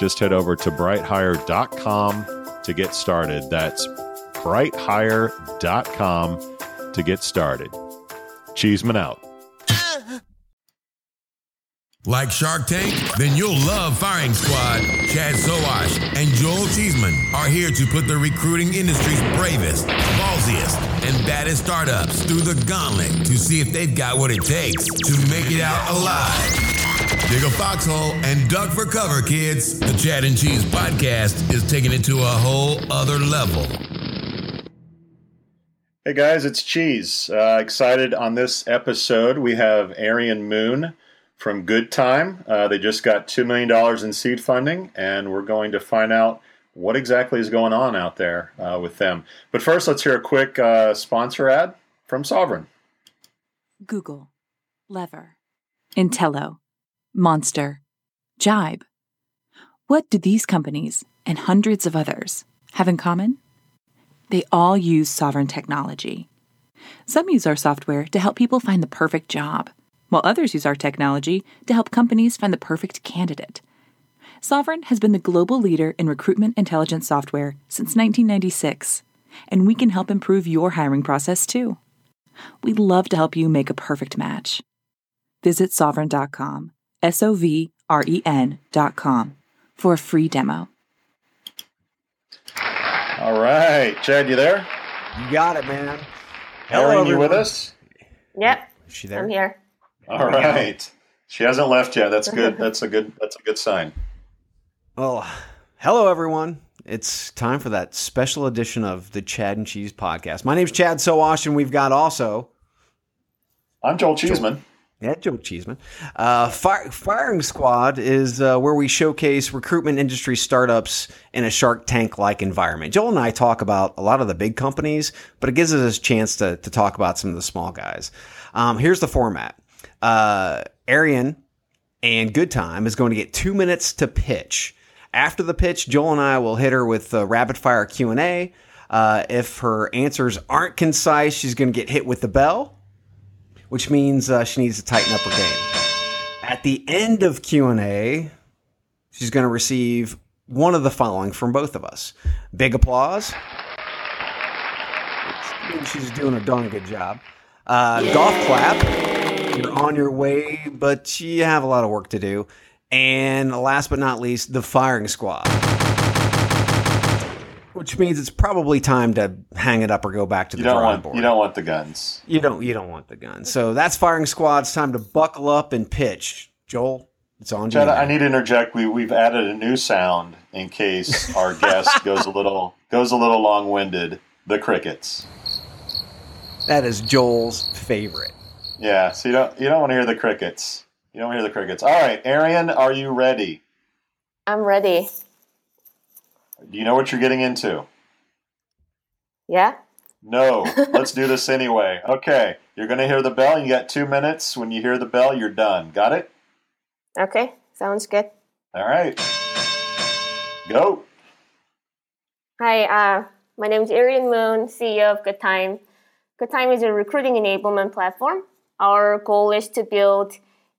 just head over to brighthire.com to get started. That's brighthire.com to get started. Cheeseman out. Like Shark Tank? Then you'll love Firing Squad. Chad Sowash and Joel Cheeseman are here to put the recruiting industry's bravest, ballsiest, and baddest startups through the gauntlet to see if they've got what it takes to make it out alive. Dig a foxhole and duck for cover, kids. The Chad and Cheese podcast is taking it to a whole other level. Hey guys, it's Cheese. Uh, excited on this episode. We have Ahryun Moon from GoodTime. Uh, they just got $2 million in seed funding, and we're going to find out what exactly is going on out there uh, with them. But first, let's hear a quick uh, sponsor ad from Sovren Google, Lever, Entelo. Monster, Jibe. What do these companies and hundreds of others have in common? They all use Sovren technology. Some use our software to help people find the perfect job, while others use our technology to help companies find the perfect candidate. Sovren has been the global leader in recruitment intelligence software since 1996, and we can help improve your hiring process too. We'd love to help you make a perfect match. Visit sovren.com S O V R E N dot com for a free demo. All right. Chad, you there? You got it, man. Hello, Erin, you with us? Yep. Is she there? I'm here. All right. She hasn't left yet. That's good. That's a good that's a good sign. Well, hello everyone. It's time for that special edition of the Chad and Cheese podcast. My name's Chad Sowash, and we've got also I'm Joel Cheeseman. Yeah, Joe Cheeseman. Uh, Firing Squad is uh, where we showcase recruitment industry startups in a Shark Tank like environment. Joel and I talk about a lot of the big companies, but it gives us a chance to, to talk about some of the small guys. Um, here's the format uh, Ahryun and GoodTime is going to get two minutes to pitch. After the pitch, Joel and I will hit her with a rapid fire Q&A. Uh, if her answers aren't concise, she's going to get hit with the bell which means uh, she needs to tighten up her game. At the end of Q&A, she's going to receive one of the following from both of us. Big applause. She's doing a darn good job. Uh. Golf clap. You're on your way, but you have a lot of work to do. And last but not least, the firing squad which means it's probably time to hang it up or go back to the drawing want, board. You don't want the guns. You don't. You don't want the guns. So that's firing squad. It's time to buckle up and pitch. Joel, it's on. Chad, I need to interject. We we've added a new sound in case our guest goes a little goes a little long winded. The crickets. That is Joel's favorite. Yeah. So you don't you don't want to hear the crickets. You don't hear the crickets. All right, Ahryun, are you ready? I'm ready. Do you know what you're getting into? Yeah. No. Let's do this anyway. Okay. You're going to hear the bell. You got two minutes. When you hear the bell, you're done. Got it? Okay. Sounds good. All right. Go. Hi. Uh, my name is Ahryun Moon, CEO of GoodTime. Good Time is a recruiting enablement platform. Our goal is to build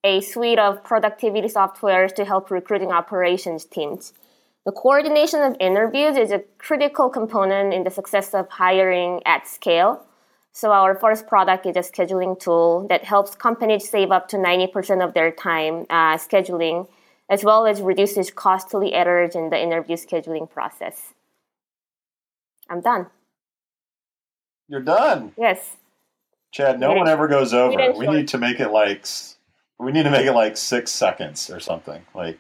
a suite of productivity softwares to help recruiting operations teams. The coordination of interviews is a critical component in the success of hiring at scale. So our first product is a scheduling tool that helps companies save up to 90% of their time uh, scheduling, as well as reduces costly errors in the interview scheduling process. I'm done. You're done. Yes. Chad, no one ever goes over. We need to make it like we need to make it like six seconds or something. Like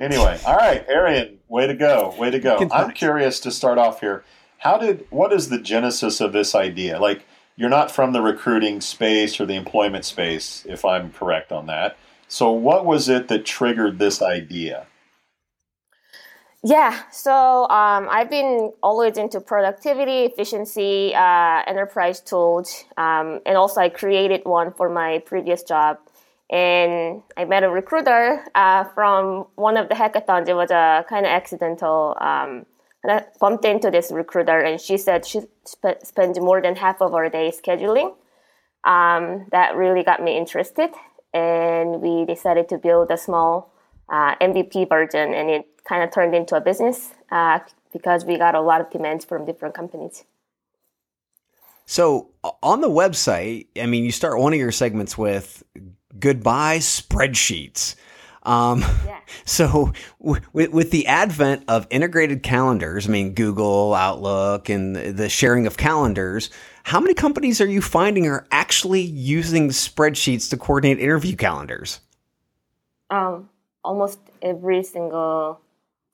anyway, all right, Ahryun, way to go, way to go. I'm curious to start off here. How did what is the genesis of this idea? Like you're not from the recruiting space or the employment space, if I'm correct on that. So what was it that triggered this idea? Yeah, so um, I've been always into productivity, efficiency, uh, enterprise tools, um, and also I created one for my previous job. And I met a recruiter uh, from one of the hackathons. It was a kind of accidental. Um, and I bumped into this recruiter, and she said she sp- spends more than half of her day scheduling. Um, that really got me interested, and we decided to build a small uh, MVP version, and it kind of turned into a business uh, because we got a lot of demands from different companies. So on the website, I mean, you start one of your segments with goodbye spreadsheets. Um, Yeah. So w- with, the advent of integrated calendars, I mean, Google, Outlook, and the sharing of calendars, how many companies are you finding are actually using spreadsheets to coordinate interview calendars? Um, almost every single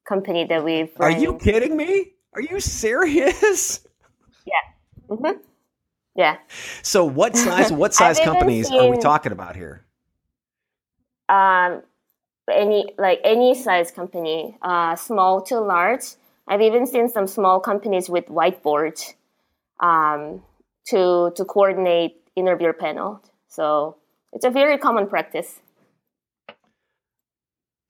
company that we've Are you kidding me? Are you serious? Yeah. Mhm. Yeah. So what size what size companies are we talking about here? Um, any like any size company, uh, small to large. I've even seen some small companies with whiteboards um, to to coordinate interview panel. So it's a very common practice.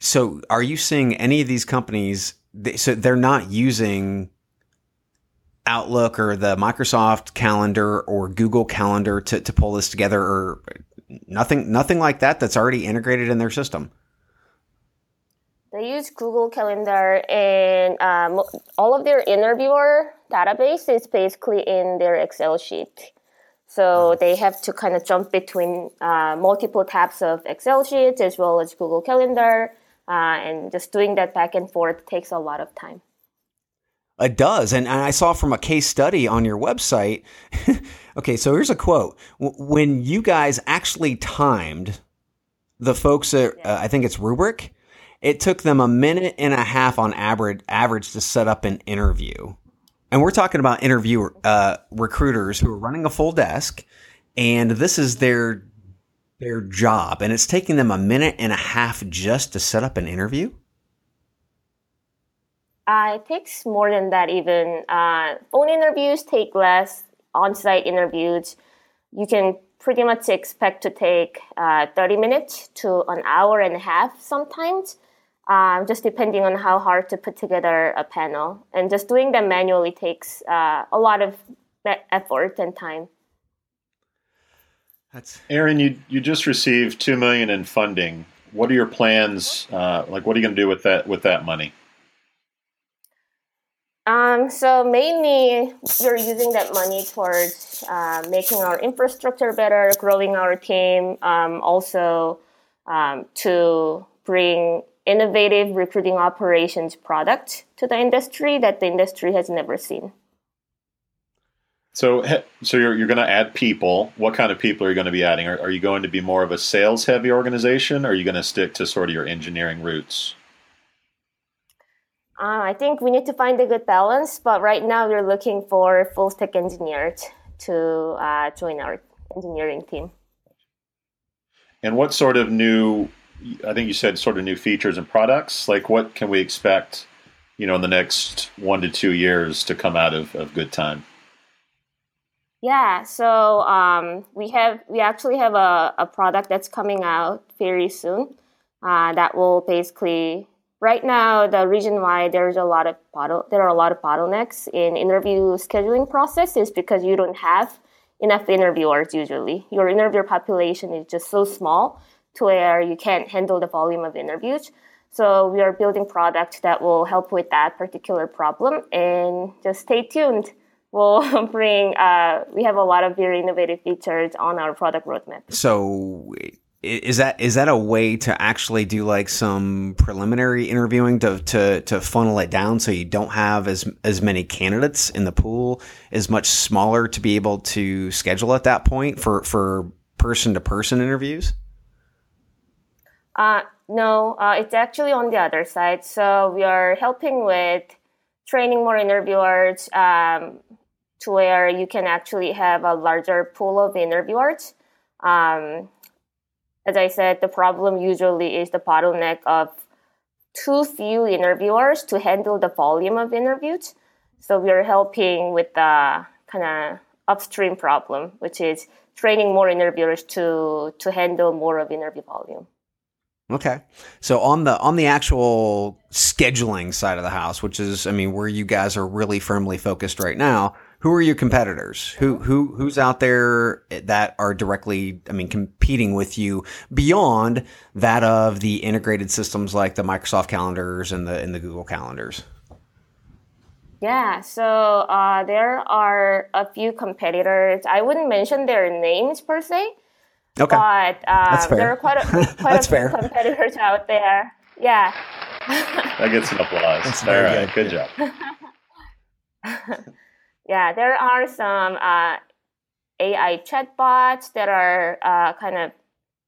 So, are you seeing any of these companies? So they're not using Outlook or the Microsoft Calendar or Google Calendar to, to pull this together, or nothing, nothing like that. That's already integrated in their system. They use Google Calendar, and um, all of their interviewer database is basically in their Excel sheet. So they have to kind of jump between uh, multiple tabs of Excel sheets as well as Google Calendar, uh, and just doing that back and forth takes a lot of time. It does, and, and I saw from a case study on your website. okay, so here's a quote: When you guys actually timed the folks at uh, I think it's Rubrik, it took them a minute and a half on average average to set up an interview. And we're talking about interview uh, recruiters who are running a full desk, and this is their their job, and it's taking them a minute and a half just to set up an interview. Uh, it takes more than that even. Uh, phone interviews take less, on-site interviews, you can pretty much expect to take uh, 30 minutes to an hour and a half sometimes, um, just depending on how hard to put together a panel. And just doing them manually takes uh, a lot of effort and time. That's Aaron, you you just received two million in funding. What are your plans? Uh, like, what are you going to do with that with that money? Um, so mainly, we're using that money towards uh, making our infrastructure better, growing our team, um, also um, to bring innovative recruiting operations product to the industry that the industry has never seen. So, so you're you're going to add people. What kind of people are you going to be adding? Are, are you going to be more of a sales heavy organization? Or are you going to stick to sort of your engineering roots? Uh, I think we need to find a good balance, but right now we're looking for full stack engineers to uh, join our engineering team. And what sort of new? I think you said sort of new features and products. Like, what can we expect? You know, in the next one to two years to come out of, of GoodTime. Yeah, so um, we have we actually have a, a product that's coming out very soon uh, that will basically right now the reason why there's a lot of bottle there are a lot of bottlenecks in interview scheduling process is because you don't have enough interviewers usually. Your interviewer population is just so small to where you can't handle the volume of interviews. So we are building product that will help with that particular problem. And just stay tuned. We'll bring uh, we have a lot of very innovative features on our product roadmap. So is that is that a way to actually do like some preliminary interviewing to to to funnel it down so you don't have as as many candidates in the pool is much smaller to be able to schedule at that point for for person to person interviews? Uh, no uh, it's actually on the other side. So we are helping with training more interviewers um, to where you can actually have a larger pool of interviewers. Um, as I said, the problem usually is the bottleneck of too few interviewers to handle the volume of interviews. So we are helping with the kind of upstream problem, which is training more interviewers to to handle more of interview volume. Okay. So on the on the actual scheduling side of the house, which is I mean where you guys are really firmly focused right now, who are your competitors? Who who who's out there that are directly, I mean, competing with you beyond that of the integrated systems like the Microsoft calendars and the and the Google calendars? Yeah, so uh, there are a few competitors. I wouldn't mention their names per se, okay. but uh, there are quite a, quite a few fair. competitors out there. Yeah. that gets an applause. That's All right, good, good job. yeah, there are some uh, AI chatbots that are uh, kind of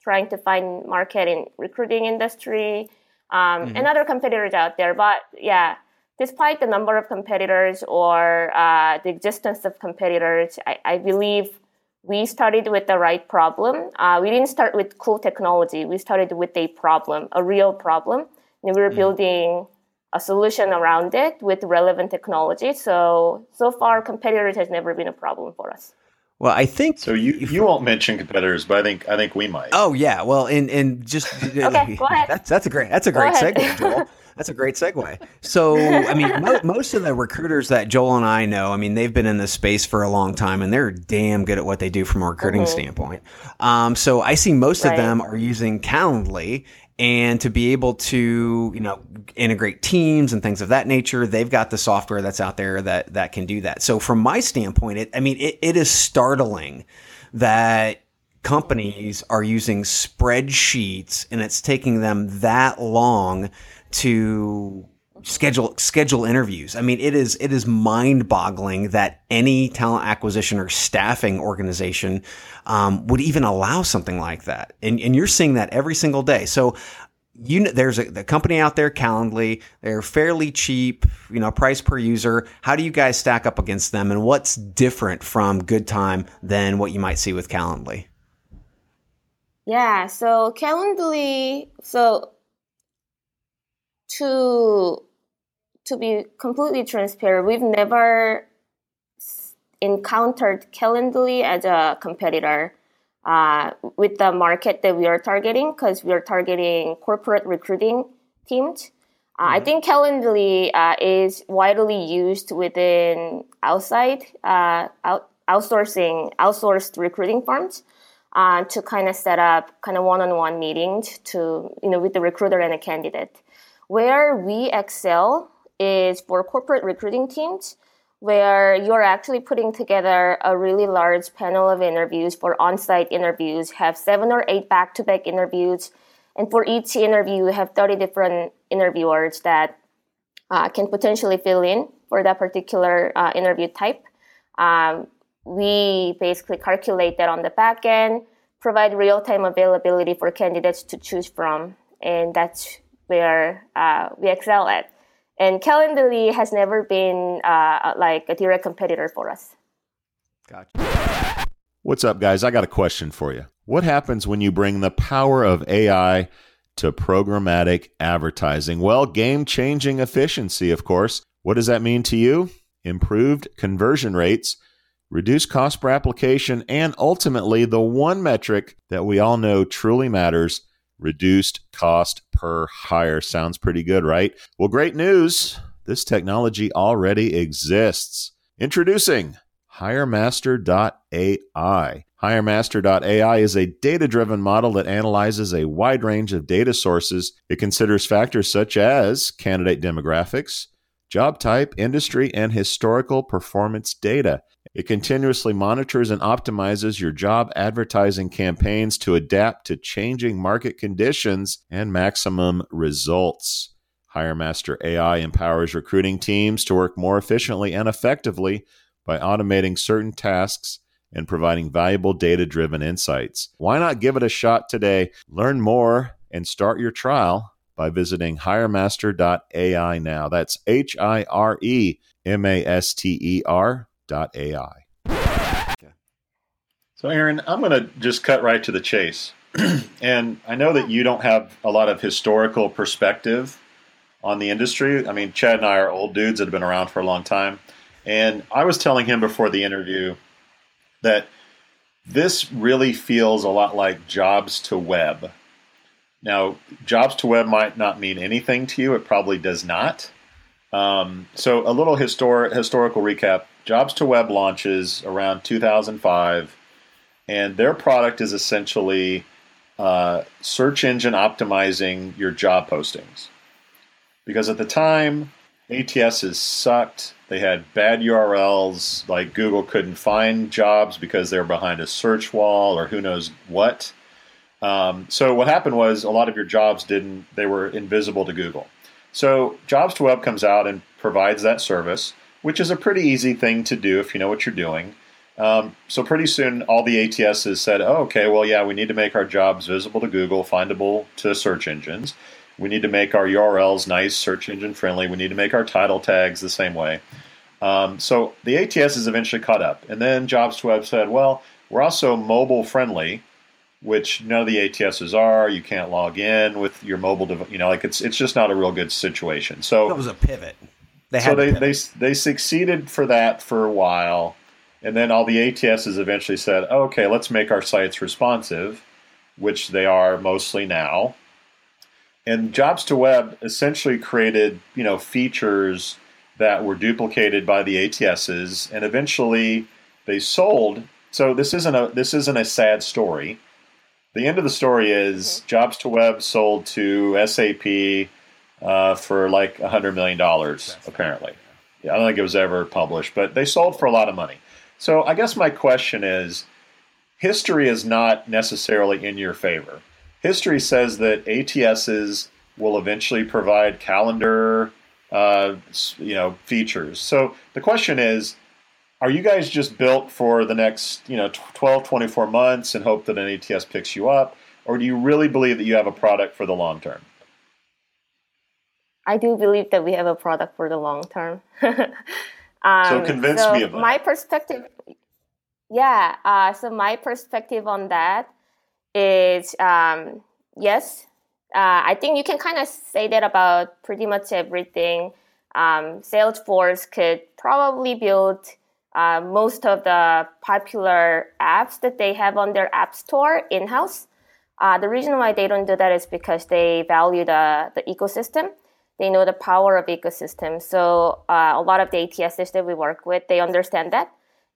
trying to find market in recruiting industry um, mm-hmm. and other competitors out there. But yeah, despite the number of competitors or uh, the existence of competitors, I, I, believe we started with the right problem. Uh, we didn't start with cool technology. We started with a problem, a real problem. And we were mm-hmm. building a solution around it with relevant technology. So so far, competitors has never been a problem for us. Well, I think so. You you won't mention competitors, but I think I think we might. Oh yeah. Well, and and just okay, go ahead. That's that's a great that's a great segue, Joel. That's a great segue. So, I mean, mo- most of the recruiters that Joel and I know, I mean, they've been in this space for a long time, and they're damn good at what they do from a recruiting mm-hmm. standpoint. Um, so, I see most right. of them are using Calendly, and to be able to you know integrate teams and things of that nature they've got the software that's out there that that can do that. So from my standpoint it, i mean it, it is startling that companies are using spreadsheets and it's taking them that long to schedule schedule interviews. I mean, it is it is mind boggling that any talent acquisition or staffing organization um, would even allow something like that. And and you're seeing that every single day. So. You know, there's a the company out there, Calendly. They're fairly cheap, you know, price per user. How do you guys stack up against them, and what's different from Good Time than what you might see with Calendly? Yeah, so Calendly, so to to be completely transparent, we've never encountered Calendly as a competitor uh, with the market that we are targeting because we are targeting corporate recruiting teams. Uh, mm-hmm. I think Calendly uh, is widely used within outside uh, out, outsourcing outsourced recruiting firms uh, to kind of set up kind of one-on-one meetings to you know with the recruiter and a candidate. Where we excel is for corporate recruiting teams where you're actually putting together a really large panel of interviews for on-site interviews. Have seven or eight back-to-back interviews and for each interview you have 30 different interviewers that uh, can potentially fill in for that particular uh, interview type. Um, we basically calculate that on the back end provide real-time availability for candidates to choose from and that's where uh, we excel at and Calendly has never been uh, like a direct competitor for us. Gotcha. What's up, guys? I got a question for you. What happens when you bring the power of AI to programmatic advertising? Well, game changing efficiency, of course. What does that mean to you? Improved conversion rates, reduced cost per application, and ultimately the one metric that we all know truly matters reduced cost per hire. Sounds pretty good, right? Well, great news. This technology already exists. Introducing HireMaster.ai. HireMaster.ai is a data driven model that analyzes a wide range of data sources. It considers factors such as candidate demographics, job type, industry, and historical performance data. It continuously monitors and optimizes your job advertising campaigns to adapt to changing market conditions and maximum results. HireMaster AI empowers recruiting teams to work more efficiently and effectively by automating certain tasks and providing valuable data driven insights. Why not give it a shot today? Learn more and start your trial by visiting hiremaster.ai now. That's H I R E M A S T E R dot AI. So, Aaron, I'm going to just cut right to the chase. and I know that you don't have a lot of historical perspective on the industry. I mean, Chad and I are old dudes that have been around for a long time. And I was telling him before the interview that this really feels a lot like Jobs2Web. Now, Jobs2Web might not mean anything to you. It probably does not. Um, so, a little histor- historical recap Jobs2Web launches around 2005, and their product is essentially uh, search engine optimizing your job postings. Because at the time, ATSs sucked. They had bad URLs, like Google couldn't find jobs because they were behind a search wall or who knows what. Um, so what happened was a lot of your jobs didn't; they were invisible to Google. So Jobs2Web comes out and provides that service, which is a pretty easy thing to do if you know what you're doing. Um, so pretty soon, all the ATSs said, "Oh, okay, well, yeah, we need to make our jobs visible to Google, findable to search engines. We need to make our URLs nice, search engine friendly. We need to make our title tags the same way." Um, so the ATSs eventually caught up, and then Jobs2Web said, "Well, we're also mobile friendly." Which none of the ATSs are. You can't log in with your mobile device. You know, like it's it's just not a real good situation. So that was a pivot. They so they, they they succeeded for that for a while, and then all the ATSs eventually said, oh, "Okay, let's make our sites responsive," which they are mostly now. And Jobs2Web essentially created you know features that were duplicated by the ATSs, and eventually they sold. So this isn't a this isn't a sad story the end of the story is mm-hmm. Jobs2Web sold to SAP uh, for like $100 million, apparently. Yeah, I don't think it was ever published, but they sold for a lot of money. So I guess my question is history is not necessarily in your favor. History says that ATSs will eventually provide calendar uh, you know features. So the question is are you guys just built for the next you know 12 24 months and hope that an ats picks you up? Or do you really believe that you have a product for the long term? I do believe that we have a product for the long term. Um, so convince so me of that. my perspective yeah uh, so my perspective on that is um, yes uh, i think you can kind of say that about pretty much everything. Um, salesforce could probably build uh, most of the popular apps that they have on their app store in house. Uh, the reason why they don't do that is because they value the, the ecosystem. They know the power of ecosystem. So uh, a lot of the ATSs that we work with, they understand that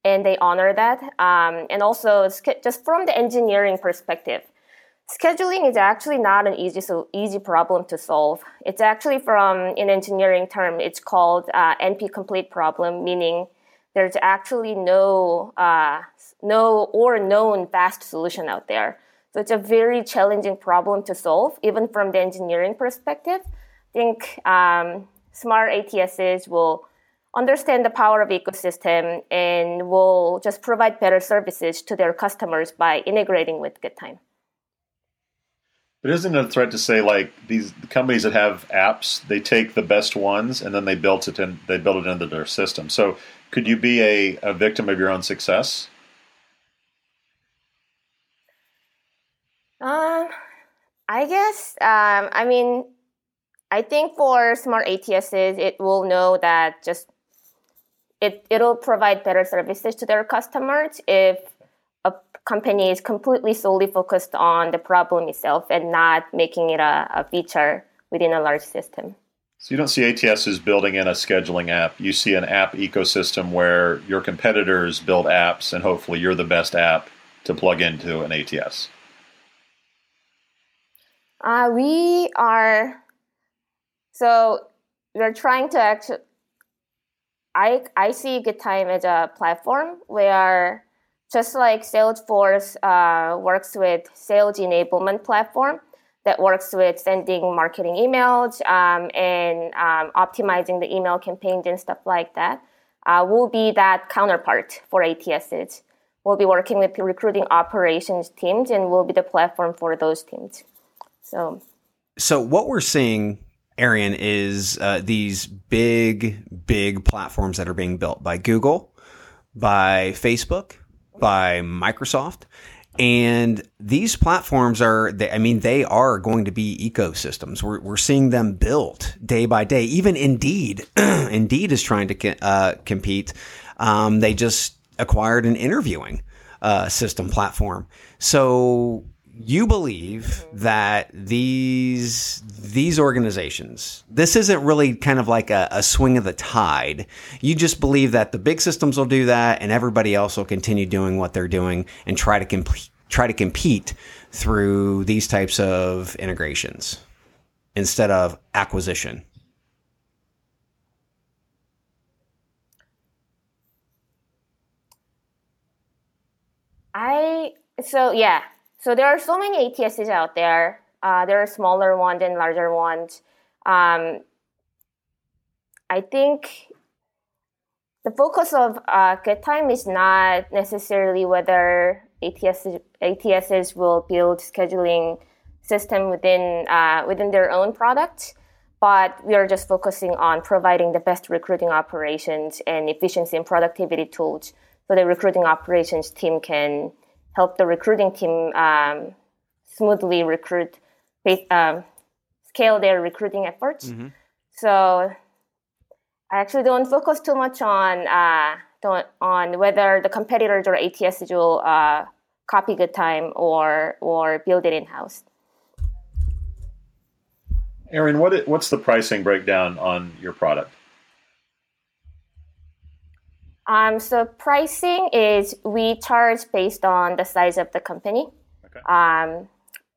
and they honor that. Um, and also, just from the engineering perspective, scheduling is actually not an easy so easy problem to solve. It's actually from an engineering term. It's called uh, NP complete problem, meaning there's actually no uh, no or known fast solution out there. So it's a very challenging problem to solve, even from the engineering perspective. I think um, smart ATSs will understand the power of ecosystem and will just provide better services to their customers by integrating with GoodTime. But isn't it a threat to say like these companies that have apps, they take the best ones and then they build it in they build it into their system. So could you be a, a victim of your own success? Um, I guess. Um, I mean, I think for smart ATSs, it will know that just it it'll provide better services to their customers if a company is completely solely focused on the problem itself and not making it a, a feature within a large system. So you don't see ATS ATSs building in a scheduling app. You see an app ecosystem where your competitors build apps, and hopefully you're the best app to plug into an ATS. Uh, we are so we're trying to actually I I see GoodTime as a platform where just like Salesforce uh, works with sales enablement platform that works with sending marketing emails um, and um, optimizing the email campaigns and stuff like that, uh, will be that counterpart for ATSs. We'll be working with recruiting operations teams and we'll be the platform for those teams. So, so what we're seeing Ahryun, is uh, these big, big platforms that are being built by Google, by Facebook, by Microsoft. And these platforms are, I mean, they are going to be ecosystems. We're, we're seeing them built day by day. Even Indeed, Indeed is trying to uh, compete. Um, they just acquired an interviewing uh, system platform. So you believe that these these organizations this isn't really kind of like a, a, swing of the tide. You just believe that the big systems will do that and everybody else will continue doing what they're doing and try to try to compete through these types of integrations instead of acquisition. I so yeah so there are so many ATSs out there. Uh, there are smaller ones and larger ones. Um, I think the focus of uh, GoodTime is not necessarily whether ATS, ATSs will build scheduling system within uh, within their own product, but we are just focusing on providing the best recruiting operations and efficiency and productivity tools so the recruiting operations team can help the recruiting team um, smoothly recruit, um, scale their recruiting efforts. Mm-hmm. So I actually don't focus too much on uh, on whether the competitors or ATS will uh, copy GoodTime or or build it in house. Aaron, what what's the pricing breakdown on your product? Um, so pricing is we charge based on the size of the company. Okay. Um,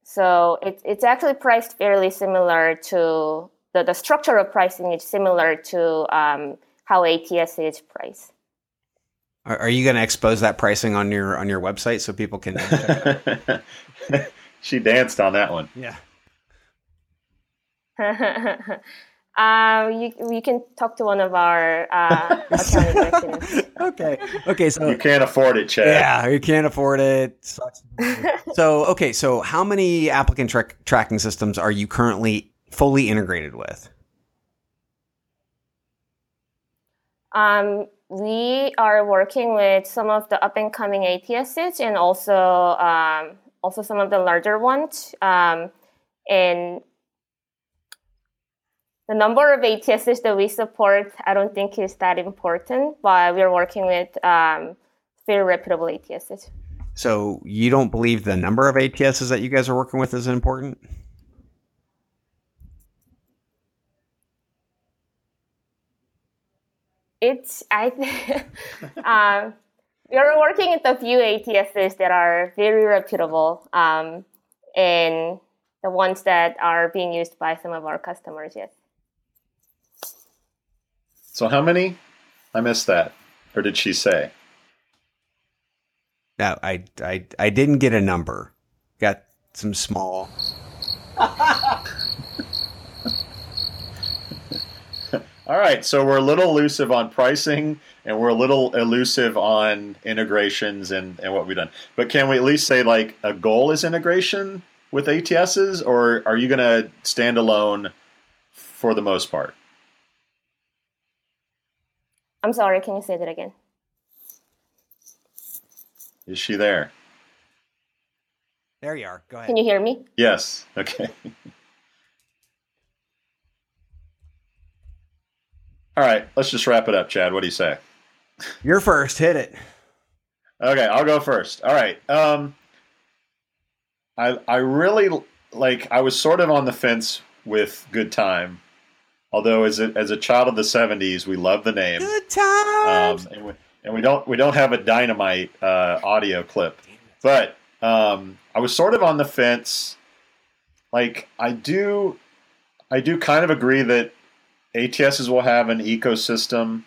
so it, it's actually priced fairly similar to the, the structure of pricing is similar to um, how ATS is priced. Are, are you going to expose that pricing on your on your website so people can? she danced on that one. Yeah. Um, you, you can talk to one of our uh, account executives. okay. Okay. So you can't afford it, Chad. Yeah, you can't afford it. so okay. So how many applicant tra- tracking systems are you currently fully integrated with? Um, we are working with some of the up and coming ATSs and also um, also some of the larger ones. Um, and the number of ATSs that we support, I don't think is that important, but we're working with um, very reputable ATSs. So you don't believe the number of ATSs that you guys are working with is important? It's I um, we're working with a few ATSs that are very reputable, um, and the ones that are being used by some of our customers. Yes. So how many? I missed that. Or did she say? No, I I I didn't get a number. Got some small. All right, so we're a little elusive on pricing and we're a little elusive on integrations and, and what we've done. But can we at least say like a goal is integration with ATSs or are you going to stand alone for the most part? I'm sorry, can you say that again? Is she there? There you are. Go ahead. Can you hear me? Yes. Okay. All right, let's just wrap it up, Chad. What do you say? You're first. Hit it. Okay, I'll go first. All right. Um, I I really like. I was sort of on the fence with GoodTime Although as a, as a child of the '70s, we love the name. Good times. Um, and, we, and, we, don't we don't have a dynamite uh, audio clip, but um, I was sort of on the fence. Like I do, I do kind of agree that ATSs will have an ecosystem,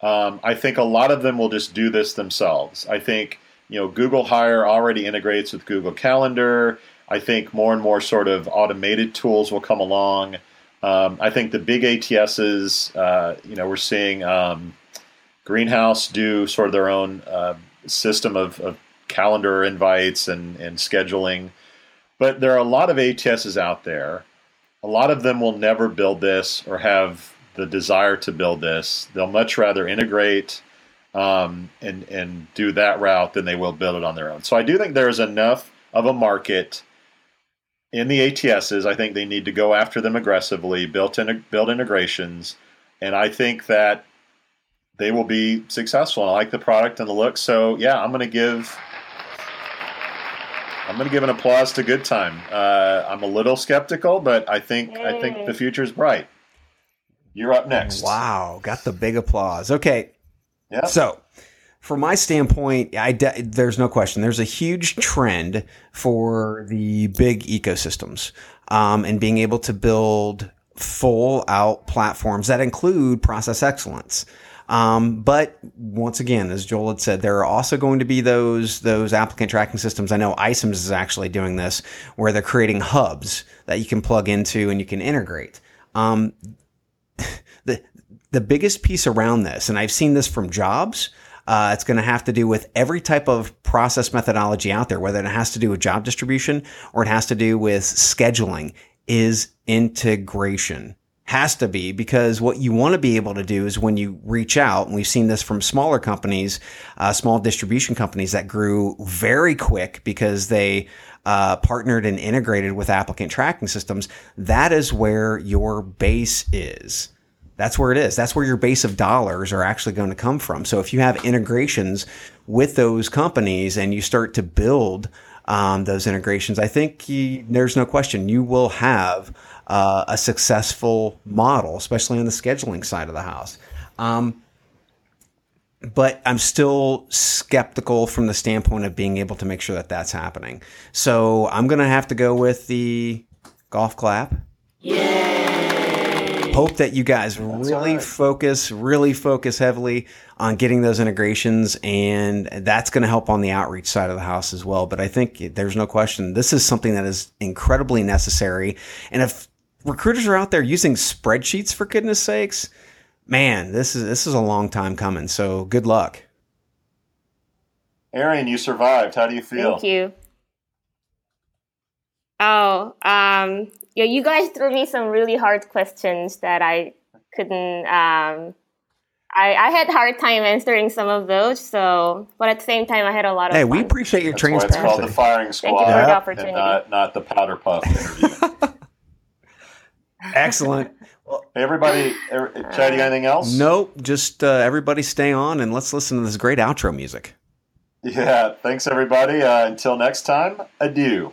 Um, I think a lot of them will just do this themselves. I think you know Google Hire already integrates with Google Calendar. I think more and more sort of automated tools will come along. Um, I think the big ATSs, uh, you know, we're seeing um, Greenhouse do sort of their own uh, system of, of, calendar invites and, and scheduling. But there are a lot of ATSs out there. A lot of them will never build this or have the desire to build this. They'll much rather integrate um, and and do that route than they will build it on their own. So I do think there is enough of a market in the ATSs. I think they need to go after them aggressively, build in, build integrations, and I think that they will be successful. I like the product and the look. So yeah, I'm going to give. I'm going to give an applause to GoodTime. Uh, I'm a little skeptical, but I think Yay. I think the future is bright. You're up next. Wow, got the big applause. Okay, yeah. So, from my standpoint, I de- there's no question. There's a huge trend for the big ecosystems um, and being able to build full out platforms that include process excellence. Um, but once again, as Joel had said, there are also going to be those those applicant tracking systems. I know iCIMS is actually doing this, where they're creating hubs that you can plug into and you can integrate. Um, the the biggest piece around this, and I've seen this from jobs, uh, it's going to have to do with every type of process methodology out there, whether it has to do with job distribution or it has to do with scheduling, is integration. Has to be because what you want to be able to do is when you reach out, and we've seen this from smaller companies, uh, small distribution companies that grew very quick because they uh, partnered and integrated with applicant tracking systems. That is where your base is. That's where it is. That's where your base of dollars are actually going to come from. So if you have integrations with those companies and you start to build um, those integrations, I think you, there's no question you will have uh, a successful model, especially on the scheduling side of the house. Um, but I'm still skeptical from the standpoint of being able to make sure that that's happening. So I'm going to have to go with the golf clap. Yeah hope that you guys That's really right. focus, really focus heavily on getting those integrations, and that's going to help on the outreach side of the house as well. But I think there's no question this is something that is incredibly necessary. And if recruiters are out there using spreadsheets, for goodness sakes, man, this is this is a long time coming. So good luck. Ahryun, you survived. How do you feel? Thank you. Oh, um, yeah, you guys threw me some really hard questions that I couldn't. Um, I, I had a hard time answering some of those. So, but at the same time, I had a lot of. Hey, fun. we appreciate your transparency. it's called the firing squad. Thank you for the opportunity. Not, not the powder puff interview. Excellent. Well, hey, everybody, Chad, you got anything else? Nope. Just uh, everybody stay on and let's listen to this great outro music. Yeah. Thanks, everybody. Uh, until next time, adieu.